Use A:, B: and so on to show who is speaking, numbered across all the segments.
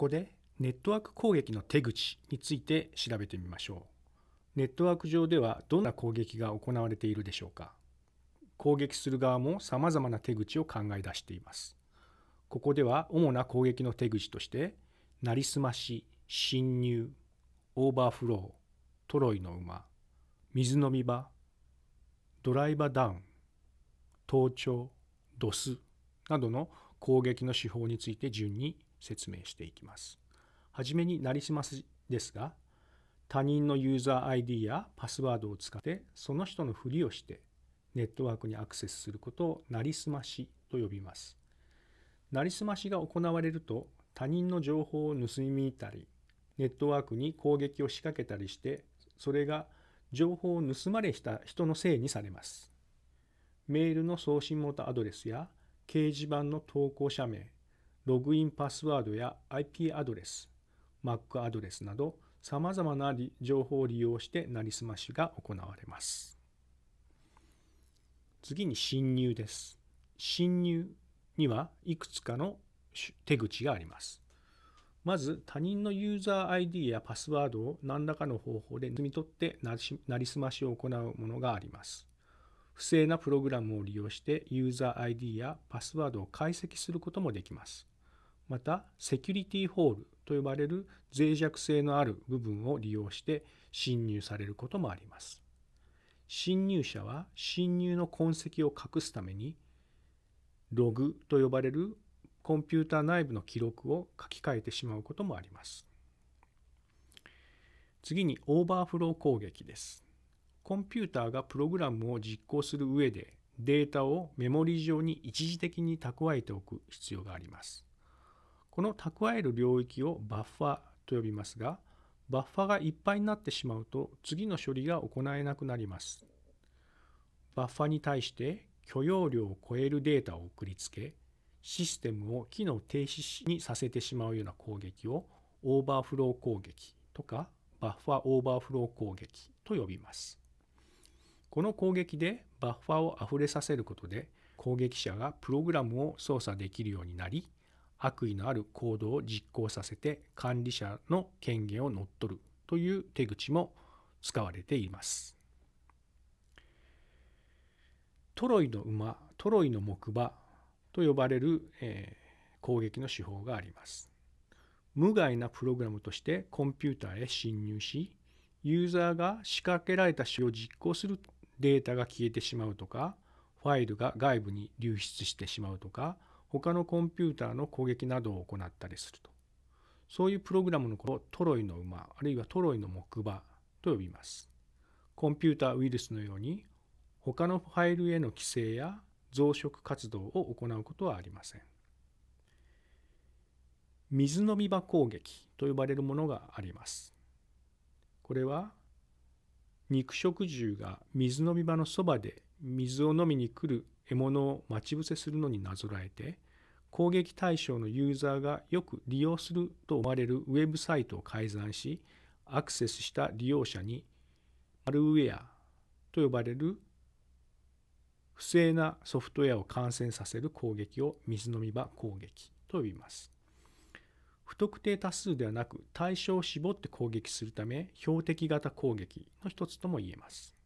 A: こでネットワーク攻撃の手口について調べてみましょう。ネットワーク上ではどんな攻撃が行われているでしょうか攻撃する側も様々な手口を考え出しています。ここでは主な攻撃の手口として、なりすまし、侵入、オーバーフロー、トロイの馬、水飲み場、ドライバーダウン、盗聴、ドスなどの攻撃の手法について順に説明していきます。はじめになりすますですが、他人のユーザー ID やパスワードを使ってその人のふりをしてネットワークにアクセスすることをなりすましと呼びます。なりすましが行われると他人の情報を盗み見たり、ネットワークに攻撃を仕掛けたりして、それが情報を盗まれした人のせいにされます。メールの送信元アドレスや掲示板の投稿者名、ログインパスワードや IP アドレス、Mac アドレスなど様々な情報を利用してなりすましが行われます。次に侵入です。侵入にはいくつかの手口があります。まず他人のユーザー ID やパスワードを何らかの方法で盗み取ってなりすましを行うものがあります。不正なプログラムを利用してユーザー ID やパスワードを解析することもできます。また、セキュリティホールと呼ばれる脆弱性のある部分を利用して侵入されることもあります。侵入者は侵入の痕跡を隠すためにログと呼ばれるコンピューター内部の記録を書き換えてしまうこともあります。次にオーバーフロー攻撃です。コンピューターがプログラムを実行する上でデータをメモリ上に一時的に蓄えておく必要があります。この蓄える領域をバッファと呼びますが、バッファがいっぱいになってしまうと次の処理が行えなくなります。バッファに対して許容量を超えるデータを送りつけ、システムを機能停止にさせてしまうような攻撃をオーバーフロー攻撃とかバッファオーバーフロー攻撃と呼びます。この攻撃でバッファを溢れさせることで攻撃者がプログラムを操作できるようになり悪意のある行動を実行させて管理者の権限を乗っ取るという手口も使われています。トロイの馬、トロイの木馬と呼ばれる、えー、攻撃の手法があります。無害なプログラムとしてコンピューターへ侵入し、ユーザーが仕掛けられた仕を実行するデータが消えてしまうとか、ファイルが外部に流出してしまうとか、他のコンピューターの攻撃などを行ったりすると。そういうプログラムのことをトロイの馬、あるいはトロイの木馬と呼びます。コンピューターウイルスのように、他のファイルへの規制や増殖活動を行うことはありません。水飲み場攻撃と呼ばれるものがあります。これは肉食獣が水飲み場のそばで水を飲みに来る獲物を待ち伏せするのになぞらえて攻撃対象のユーザーがよく利用すると思われるウェブサイトを改ざんしアクセスした利用者にマルウェアと呼ばれる不正なソフトウェアを感染させる攻撃を水飲み場攻撃と呼びます。不特定多数ではなく対象を絞って攻撃するため標的型攻撃の一つとも言えます。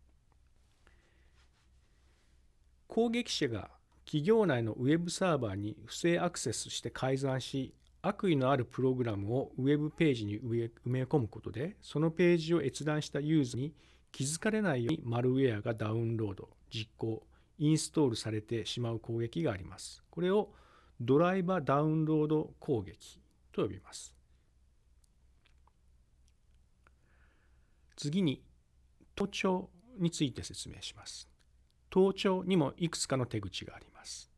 A: 攻撃者が企業内のウェブサーバーに不正アクセスして改ざんし悪意のあるプログラムをウェブページに埋め込むことでそのページを閲覧したユーザーに気づかれないようにマルウェアがダウンロード実行インストールされてしまう攻撃があります。これをドライバーダウンロード攻撃と呼びます。次に、盗聴について説明します。盗聴にもいくつかの手口があります。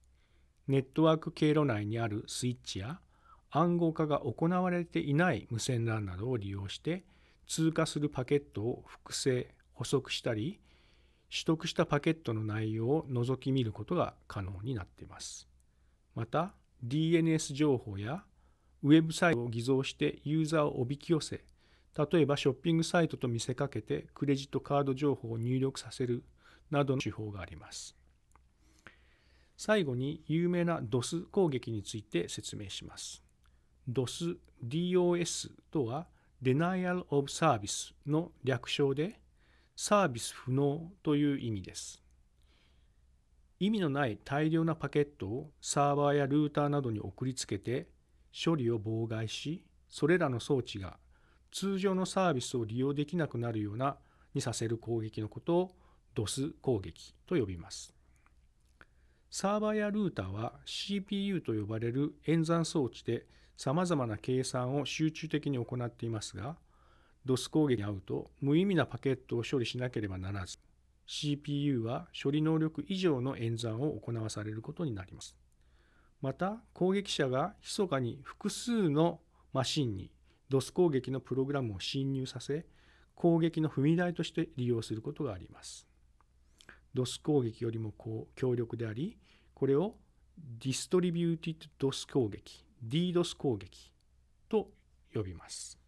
A: ネットワーク経路内にあるスイッチや暗号化が行われていない無線 LAN などを利用して通過するパケットを複製、補足したり、取得したパケットの内容を覗き見ることが可能になっています。また、DNS 情報やウェブサイトを偽造してユーザーをおびき寄せ、例えばショッピングサイトと見せかけてクレジットカード情報を入力させるなどの手法があります。最後に有名な DOS 攻撃について説明します。DOS、DOS とは Denial of Service の略称でサービス不能という意味です。意味のない大量なパケットをサーバーやルーターなどに送りつけて処理を妨害し、それらの装置が通常のサービスを利用できなくなるようなにさせる攻撃のことを DOS 攻撃と呼びます。サーバーやルーターは CPU と呼ばれる演算装置でさまざまな計算を集中的に行っていますが、DOS 攻撃に遭うと無意味なパケットを処理しなければならず、CPU は処理能力以上の演算を行わされることになります。また攻撃者が密かに複数のマシンに DOS 攻撃のプログラムを侵入させ攻撃の踏み台として利用することがあります。 DoS 攻撃よりもこう強力でありこれを Distributed DoS 攻撃 DDoS 攻撃と呼びます。